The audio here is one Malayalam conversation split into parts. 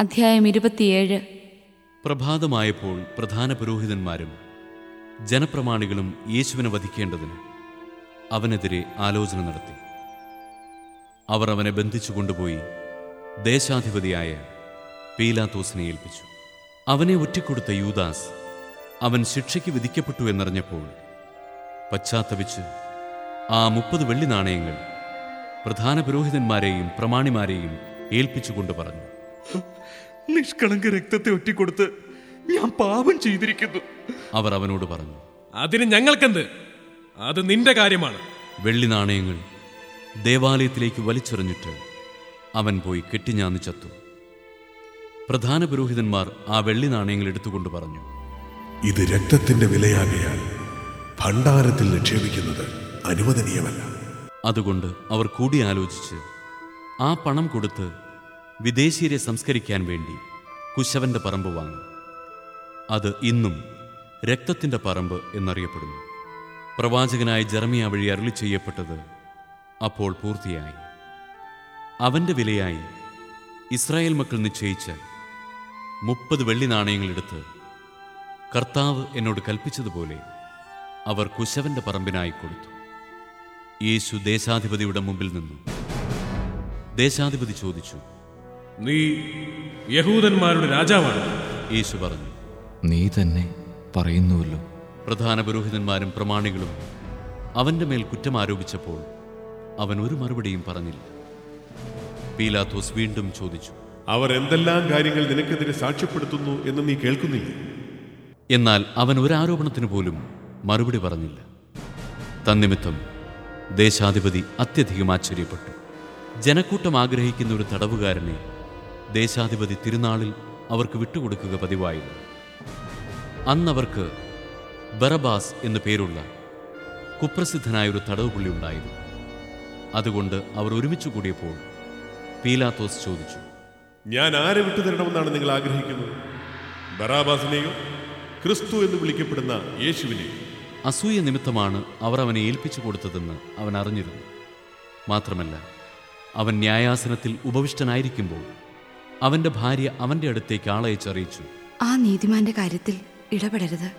അധ്യായം ഇരുപത്തിയേഴ്. പ്രഭാതമായപ്പോൾ പ്രധാന പുരോഹിതന്മാരും ജനപ്രമാണികളും യേശുവിനെ വധിക്കേണ്ടതിന് അവനെതിരെ ആലോചന നടത്തി. അവർ അവനെ ബന്ധിച്ചു കൊണ്ടുപോയി ദേശാധിപതിയായ പീലാത്തോസിനെ ഏൽപ്പിച്ചു. അവനെ ഒറ്റിക്കൊടുത്ത യൂദാസ് അവൻ ശിക്ഷയ്ക്ക് വിധിക്കപ്പെട്ടു എന്നറിഞ്ഞപ്പോൾ പശ്ചാത്തപിച്ച് ആ മുപ്പത് വെള്ളി നാണയങ്ങൾ പ്രധാന പുരോഹിതന്മാരെയും പ്രമാണിമാരെയും ഏൽപ്പിച്ചുകൊണ്ട് പറഞ്ഞു. നിഷ്കളങ്ക രക്തത്തെ ഒറ്റിക്കൊടുത്ത് ഞാൻ പാപം ചെയ്തിരിക്കുന്നു. അവർ അവനോട് പറഞ്ഞു അതിന് ഞങ്ങൾക്കെന്ത്? അത് നിന്റെ കാര്യമാണ്. വെള്ളി നാണയങ്ങൾ ദേവാലയത്തിലേക്ക് വലിച്ചെറിഞ്ഞിട്ട് അവൻ പോയി കെട്ടിഞ്ഞാന്ന് ചത്തു. പ്രധാന പുരോഹിതന്മാർ ആ വെള്ളി നാണയങ്ങൾ എടുത്തുകൊണ്ട് പറഞ്ഞു ഇത് രക്തത്തിന്റെ വിലയാകയാൽ ഭണ്ഡാരത്തിൽ നിക്ഷേപിക്കുന്നത് അനുവദനീയമല്ല. അതുകൊണ്ട് അവർ കൂടിയാലോചിച്ച് ആ പണം കൊടുത്ത് വിദേശീയരെ സംസ്കരിക്കാൻ വേണ്ടി കുശവന്റെ പറമ്പ് വാങ്ങി. അത് ഇന്നും രക്തത്തിന്റെ പറമ്പ് എന്നറിയപ്പെടുന്നു. പ്രവാചകനായ ജർമിയ വഴി അരുളി ചെയ്യപ്പെട്ടത് അപ്പോൾ പൂർത്തിയായി. അവന്റെ വിലയായി ഇസ്രായേൽ മക്കൾ നിശ്ചയിച്ച മുപ്പത് വെള്ളി നാണയങ്ങളെടുത്ത് കർത്താവ് എന്നോട് കൽപ്പിച്ചതുപോലെ അവർ കുശവന്റെ പറമ്പിനായി കൊടുത്തു. യേശു ദേശാധിപതിയുടെ മുമ്പിൽ നിന്നു. ദേശാധിപതി ചോദിച്ചു നീ യഹൂദന്മാരുടെ രാജാവാണ്. യേശു പറഞ്ഞു നീ തന്നെ പറയുന്നുവല്ലോ. പ്രധാന പുരോഹിതന്മാരും പ്രമാണികളും അവന്റെ മേൽ കുറ്റം ആരോപിച്ചപ്പോൾ അവൻ ഒരു മറുപടിയും പറഞ്ഞില്ല. പീലാത്തോസ് വീണ്ടും ചോദിച്ചു അവർ എന്തെല്ലാം കാര്യങ്ങൾ നിനക്കെതിരെ സാക്ഷ്യപ്പെടുത്തുന്നു എന്ന് നീ കേൾക്കുന്നില്ല? എന്നാൽ അവൻ ഒരാരോപണത്തിന് പോലും മറുപടി പറഞ്ഞില്ല. തന്നിമിത്തം ദേശാധിപതി അത്യധികം ആശ്ചര്യപ്പെട്ടു. ജനക്കൂട്ടം ആഗ്രഹിക്കുന്ന ഒരു തടവുകാരനെ ദേശാധിപതി തിരുനാളിൽ അവർക്ക് വിട്ടുകൊടുക്കുക പതിവായിരുന്നു. അന്നവർക്ക് ബറബാസ് എന്നു പേരുള്ള കുപ്രസിദ്ധനായ ഒരു തടവുപുള്ളി ഉണ്ടായിരുന്നു. അതുകൊണ്ട് അവർ ഒരുമിച്ച് കൂടിയപ്പോൾ പീലാത്തോസ് ചോദിച്ചു ഞാൻ ആരെ വിട്ടു വിട്ടുതരണമെന്നാണ് നിങ്ങൾ ആഗ്രഹിക്കുന്നത്? ബറാബാസിനെയോ ക്രിസ്തു എന്ന് വിളിക്കപ്പെടുന്ന യേശുവിനെയോ? അസൂയ നിമിത്തമാണ് അവർ അവനെ ഏൽപ്പിച്ചു കൊടുത്തതെന്ന് അവൻ അറിഞ്ഞിരുന്നു. മാത്രമല്ല അവൻ ന്യായാസനത്തിൽ ഉപവിഷ്ടനായിരിക്കുമ്പോൾ അവന്റെ ഭാര്യ അവന്റെ അടുത്തേക്ക് ആളയച്ചറിയിച്ചു ആ നീതിമാന്റെ കാര്യത്തിൽ ഇടപെടരുത്.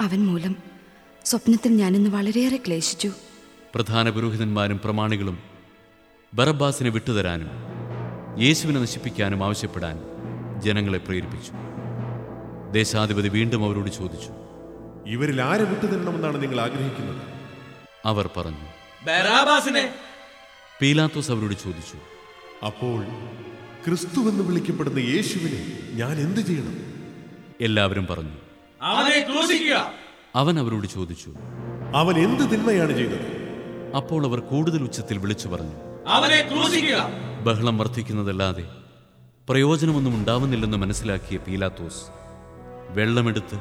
അവൻ മൂലം സ്വപ്നത്തിൽ ഞാനിന്ന് വളരെയേറെ ക്ലേശിച്ചു. പ്രധാന പുരോഹിതന്മാരും പ്രമാണികളും ബറബ്ബാസിനെ വിട്ടുതരാനും യേശുവിനെ നശിപ്പിക്കാനും ആവശ്യപ്പെടാൻ ജനങ്ങളെ പ്രേരിപ്പിച്ചു. ദേശാധിപതി വീണ്ടും അവരോട് ചോദിച്ചു ഇവരിൽ ആരെ വിട്ടുതരണമെന്നാണ് നിങ്ങൾ ആഗ്രഹിക്കുന്നത്? അവർ പറഞ്ഞു പീലാത്തോസ് അവരോട് ചോദിച്ചു അപ്പോൾ ക്രിസ്തു എന്ന് വിളിക്കപ്പെടുന്ന യേശുവിനെ ഞാൻ എന്തു ചെയ്യണം? എല്ലാവരും പറഞ്ഞു അവനെ ക്രൂശിക്കുക. അവൻ അവരോട് ചോദിച്ചു അവൻ എന്ത് തിന്മയാണ് ചെയ്തത്? അപ്പോൾ അവർ കൂടുതൽ ഉച്ചത്തിൽ വിളിച്ചു പറഞ്ഞു അവനെ ക്രൂശിക്കുക. ബഹളം വർദ്ധിക്കുന്നതല്ലാതെ പ്രയോജനമൊന്നും ഉണ്ടാവുന്നില്ലെന്ന് മനസ്സിലാക്കിയ പീലാത്തോസ് വെള്ളമെടുത്ത്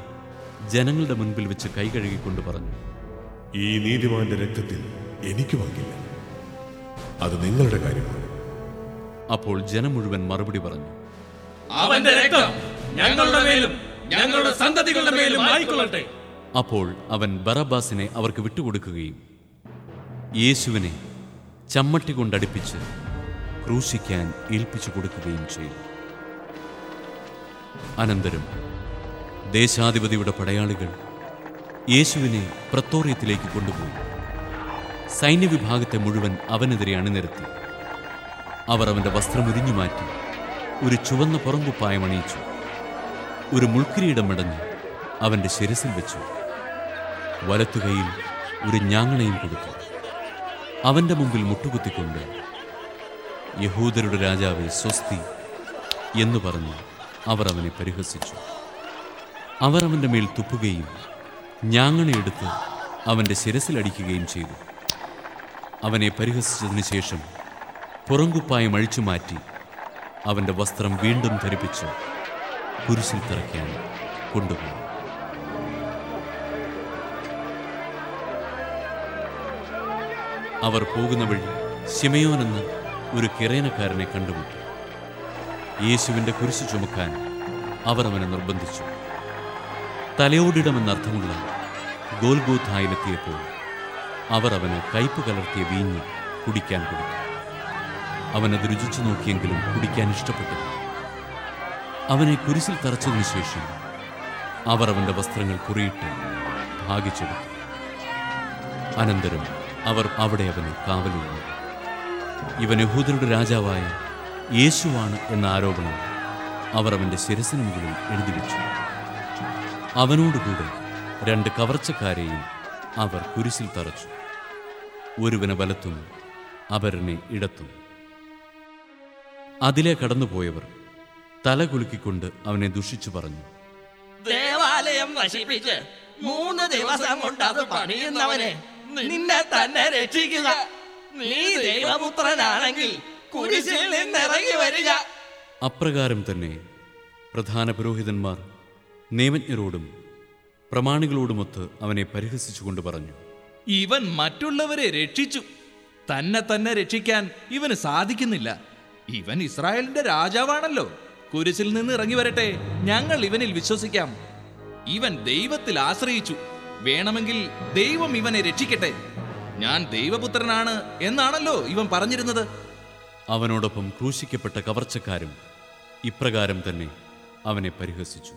ജനങ്ങളുടെ മുൻപിൽ വെച്ച് കൈ കഴുകിക്കൊണ്ട് പറഞ്ഞു ഈ നീതിമാന്റെ രക്തത്തിൽ എനിക്ക് പങ്കില്ല അത് നിങ്ങളുടെ കാര്യമാണ്. അപ്പോൾ ജനം മുഴുവൻ മറുപടി പറഞ്ഞു. അവന്റെ രക്തം ഞങ്ങളുടെ മേലും ഞങ്ങളുടെ സന്തതികളുടെ മേലും ആയിക്കൊള്ളട്ടെ. അപ്പോൾ അവൻ ബറബാസിനെ അവർക്ക് വിട്ടുകൊടുക്കുകയും യേശുവിനെ ചമ്മട്ടി കൊണ്ടടിപ്പിച്ച് ക്രൂശിക്കാൻ ഏൽപ്പിച്ചു കൊടുക്കുകയും ചെയ്തു. അനന്തരം ദേശാധിപതിയുടെ പടയാളികൾ യേശുവിനെ പ്രത്തോറിയത്തിലേക്ക് കൊണ്ടുപോയി. സൈന്യവിഭാഗത്തെ മുഴുവൻ അവനെതിരെ അണിനിരത്തി. അവർ അവന്റെ വസ്ത്രം ഉരിഞ്ഞു മാറ്റി. ഒരു ചുവന്ന പുറംകുപ്പായം അണിയിച്ചു. ഒരു മുൾക്കിരീടം മെടഞ്ഞ് അവന്റെ ശിരസിൽ വെച്ചു. വലത്തുകൈയിൽ ഒരു ഞാങ്ങണയും കൊടുത്തു. അവന്റെ മുമ്പിൽ മുട്ടുകുത്തിക്കൊണ്ട് യഹൂദരുടെ രാജാവെ സ്വസ്തി എന്ന് പറഞ്ഞ് അവർ അവനെ പരിഹസിച്ചു. അവർ അവന്റെ മേൽ തുപ്പുകയും ഞാങ്ങണയെടുത്ത് അവന്റെ ശിരസിലടിക്കുകയും ചെയ്തു. അവനെ പരിഹസിച്ചതിന് ശേഷം പുറങ്കുപ്പായം അഴിച്ചു മാറ്റി അവന്റെ വസ്ത്രം വീണ്ടും ധരിപ്പിച്ച് കുരിശിൽ തിറയ്ക്കാൻ കൊണ്ടുപോയി. അവർ പോകുന്ന വഴി ശിമയോൻ എന്ന ഒരു കിറേനക്കാരനെ കണ്ടുമുട്ടി. യേശുവിന്റെ കുരിശ് ചുമക്കാൻ അവർ അവനെ നിർബന്ധിച്ചു. തലയോടിടമെന്നർത്ഥമുള്ള ഗോൽഗോഥായിലെത്തിയപ്പോൾ അവർ അവന് കയ്പ് കലർത്തിയ വീഞ്ഞ് കുടിക്കാൻ കൊടുത്തു. അവനത് രുചിച്ചു നോക്കിയെങ്കിലും കുടിക്കാൻ ഇഷ്ടപ്പെട്ടില്ല. അവനെ കുരിശിൽ തറച്ചതിനു ശേഷം അവർ അവന്റെ വസ്ത്രങ്ങൾ കുറിയിട്ട് ഭാഗിച്ചെടുത്തു. അനന്തരം അവർ അവിടെ അവനെ കാവലിരുന്നു. ഇവൻ യഹൂദരുടെ രാജാവായ യേശുവാണ് എന്ന ആരോപണം അവർ അവന്റെ ശിരസിന് മുകളിൽ എഴുതി വെച്ചു അവനോടുകൂടെ രണ്ട് കവർച്ചക്കാരെയും അവർ കുരിശിൽ തറച്ചു. ഒരുവനെ വലത്തും അവരനെ ഇടത്തും. അതിലെ കടന്നുപോയവർ തല കുലുക്കിക്കൊണ്ട് അവനെ ദുഷിച്ചു പറഞ്ഞു. ദേവാലയം നശിപ്പിച്ച് മൂന്ന് ദിവസം കൊണ്ട് അത് പണിയുന്നവനെ നിന്നെ തന്നെ രക്ഷിക്കുക. നീ ദൈവപുത്രനാണെങ്കിൽ കുരിശിൽ നിന്നിറങ്ങി വരിക. അപ്രകാരം തന്നെ പ്രധാന പുരോഹിതന്മാർ നിയമജ്ഞരോടും പ്രമാണികളോടുമൊത്ത് അവനെ പരിഹസിച്ചുകൊണ്ട് പറഞ്ഞു. ഇവൻ മറ്റുള്ളവരെ രക്ഷിച്ചു. തന്നെ തന്നെ രക്ഷിക്കാൻ ഇവന് സാധിക്കുന്നില്ല. ഇവൻ ഇസ്രായേലിന്റെ രാജാവാണല്ലോ. കുരിശിൽ നിന്ന് ഇറങ്ങി വരട്ടെ. ഞങ്ങൾ ഇവനിൽ വിശ്വസിക്കാം. ഇവൻ ദൈവത്തിൽ ആശ്രയിച്ചു. വേണമെങ്കിൽ ദൈവം ഇവനെ രക്ഷിക്കട്ടെ. ഞാൻ ദൈവപുത്രനാണ് എന്നാണല്ലോ ഇവൻ പറഞ്ഞിരുന്നത്. അവനോടൊപ്പം ക്രൂശിക്കപ്പെട്ട കവർച്ചക്കാരും ഇപ്രകാരം തന്നെ അവനെ പരിഹസിച്ചു.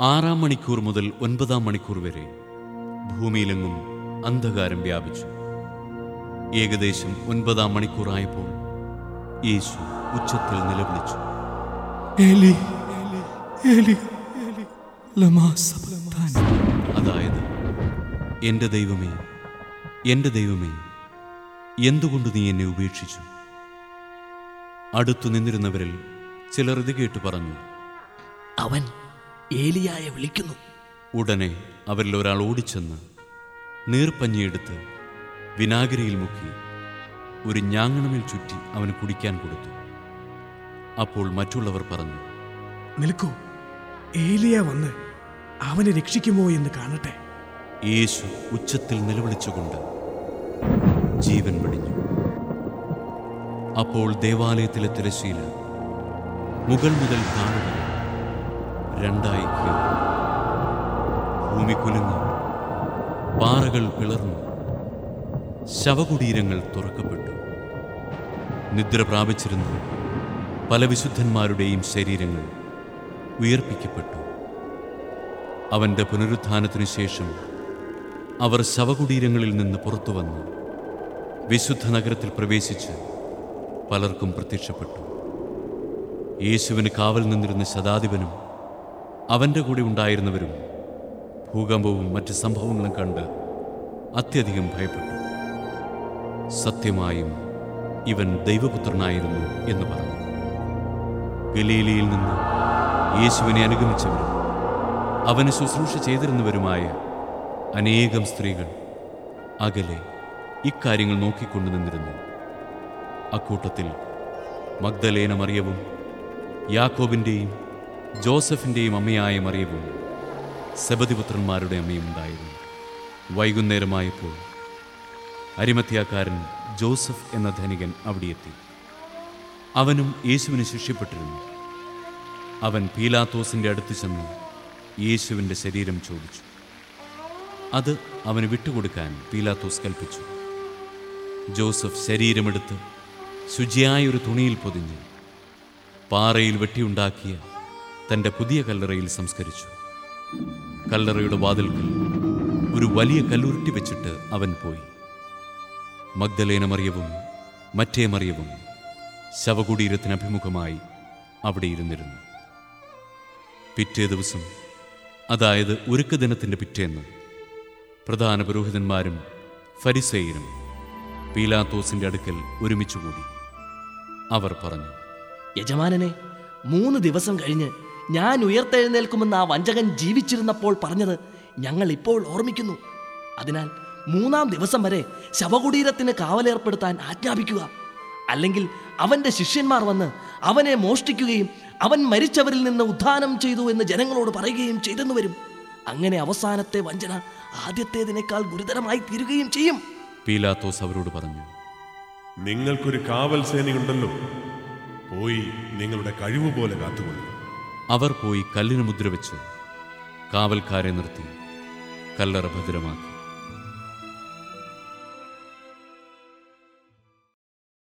ആറാം മണിക്കൂർ മുതൽ ഒൻപതാം മണിക്കൂർ വരെ ഭൂമിയിലെങ്ങും അന്ധകാരം വ്യാപിച്ചു. ഏകദേശം ഒൻപതാം മണിക്കൂറായപ്പോൾ യേശു ഉച്ചത്തിൽ നിലവിളിച്ചു. അതായത് എന്റെ ദൈവമേ എന്റെ ദൈവമേ എന്തുകൊണ്ട് നീ എന്നെ ഉപേക്ഷിച്ചു? അടുത്തു നിന്നിരുന്നവരിൽ ചിലർ ഇത് കേട്ടു പറഞ്ഞു അവൻ ഏലിയായെ വിളിക്കുന്നു. ഉടനെ അവരിൽ ഒരാൾ ഓടിച്ചെന്ന് നീർപ്പഞ്ഞിയെടുത്ത് വിനാഗിരിയിൽ മുക്കി. ഒരു ഞാങ്ങണമേൽ ചുറ്റി അവന് കുടിക്കാൻ കൊടുത്തു. അപ്പോൾ മറ്റുള്ളവർ പറഞ്ഞു നിൽക്കൂ ഏലിയ വന്ന് അവനെ രക്ഷിക്കുമോ എന്ന് കാണട്ടെ. യേശു ഉച്ചത്തിൽ നിലവിളിച്ചുകൊണ്ട് ജീവൻ വെടിഞ്ഞു. അപ്പോൾ ദേവാലയത്തിലെ തിരശീല മുകൾ മുതൽ താഴെ രണ്ടായി കീറി. ഭൂമി കുലുങ്ങി പാറകൾ പിളർന്നു. ശവകുടീരങ്ങൾ തുറക്കപ്പെട്ടു. നിദ്ര പ്രാപിച്ചിരുന്ന പല വിശുദ്ധന്മാരുടെയും ശരീരങ്ങൾ ഉയർപ്പിക്കപ്പെട്ടു. അവന്റെ പുനരുത്ഥാനത്തിനു ശേഷം അവർ ശവകുടീരങ്ങളിൽ നിന്ന് പുറത്തു വന്ന് വിശുദ്ധ നഗരത്തിൽ പ്രവേശിച്ച് പലർക്കും പ്രത്യക്ഷപ്പെട്ടു. യേശുവിന് കാവൽ നിന്നിരുന്ന ശതാധിപനും അവന്റെ കൂടെ ഉണ്ടായിരുന്നവരും ഭൂകമ്പവും മറ്റ് സംഭവങ്ങളും കണ്ട് അത്യധികം ഭയപ്പെട്ടു. സത്യമായും ഇവൻ ദൈവപുത്രനായിരുന്നു എന്ന് പറഞ്ഞു. ഗലീലയിൽ നിന്ന് യേശുവിനെ അനുഗമിച്ചവരും അവന് ശുശ്രൂഷ ചെയ്തിരുന്നവരുമായ അനേകം സ്ത്രീകൾ അകലെ ഇക്കാര്യങ്ങൾ നോക്കിക്കൊണ്ടു നിന്നിരുന്നു. അക്കൂട്ടത്തിൽ മഗ്ദലേന മറിയവും യാക്കോബിന്റെയും ജോസഫിന്റെയും അമ്മയായ മറിയവും സബതിപുത്രന്മാരുടെ അമ്മയും ഉണ്ടായിരുന്നു വൈകുന്നേരമായപ്പോൾ അരിമത്യാക്കാരൻ ജോസഫ് എന്ന ധനികൻ അവിടെയെത്തി. അവനും യേശുവിന് ശിഷ്യപ്പെട്ടിരുന്നു. അവൻ പീലാത്തോസിന്റെ അടുത്ത് ചെന്ന് യേശുവിന്റെ ശരീരം ചോദിച്ചു. അത് അവന് വിട്ടുകൊടുക്കാൻ പീലാത്തോസ് കൽപ്പിച്ചു. ജോസഫ് ശരീരമെടുത്ത് ശുചിയായ ഒരു തുണിയിൽ പൊതിഞ്ഞ് പാറയിൽ വെട്ടിയുണ്ടാക്കിയ തന്റെ പുതിയ കല്ലറയിൽ സംസ്കരിച്ചു. കല്ലറയുടെ വാതിൽക്കൽ ഒരു വലിയ കല്ലുരുട്ടി വെച്ചിട്ട് അവൻ പോയി. മഗ്ദലേന മറിയവും മറ്റേ മറിയവും ശവകുടീരത്തിന് അഭിമുഖമായി അവിടെ ഇരുന്നിരുന്നു. പിറ്റേ ദിവസം അതായത് ഒരുക്ക ദിനത്തിന്റെ പിറ്റേന്ന് പ്രധാന പുരോഹിതന്മാരും ഫരിസേയരും പീലാത്തോസിന്റെ അടുക്കൽ ഒരുമിച്ചുകൂടി അവർ പറഞ്ഞു യജമാനനെ മൂന്ന് ദിവസം കഴിഞ്ഞ് ഞാൻ ഉയർത്തെഴുന്നേൽക്കുമെന്ന് ആ വഞ്ചകൻ ജീവിച്ചിരുന്നപ്പോൾ പറഞ്ഞത് ഞങ്ങൾ ഇപ്പോൾ ഓർമ്മിക്കുന്നു. അതിനാൽ മൂന്നാം ദിവസം വരെ ശവകുടീരത്തിന് കാവലേർപ്പെടുത്താൻ ആജ്ഞാപിക്കുക. അല്ലെങ്കിൽ അവന്റെ ശിഷ്യന്മാർ വന്ന് അവനെ മോഷ്ടിക്കുകയും അവൻ മരിച്ചവരിൽ നിന്ന് ഉദ്ധാനം ചെയ്തു എന്ന് ജനങ്ങളോട് പറയുകയും ചെയ്തെന്ന് വരും. അങ്ങനെ അവസാനത്തെ വഞ്ചന ആദ്യത്തേതിനേക്കാൾ ഗുരുതരമായി തീരുകയും ചെയ്യും. പീലാത്തോസ് അവരോട് പറഞ്ഞു നിങ്ങൾക്കൊരു കാവൽ സേനയുണ്ടല്ലോ. പോയി നിങ്ങളുടെ കഴിവ് പോലെ കാത്തുകൊള്ളു. അവർ പോയി കല്ലിന് മുദ്ര വെച്ച് കാവൽക്കാരെ നിർത്തി കല്ലറ ഭദ്രമാക്കി.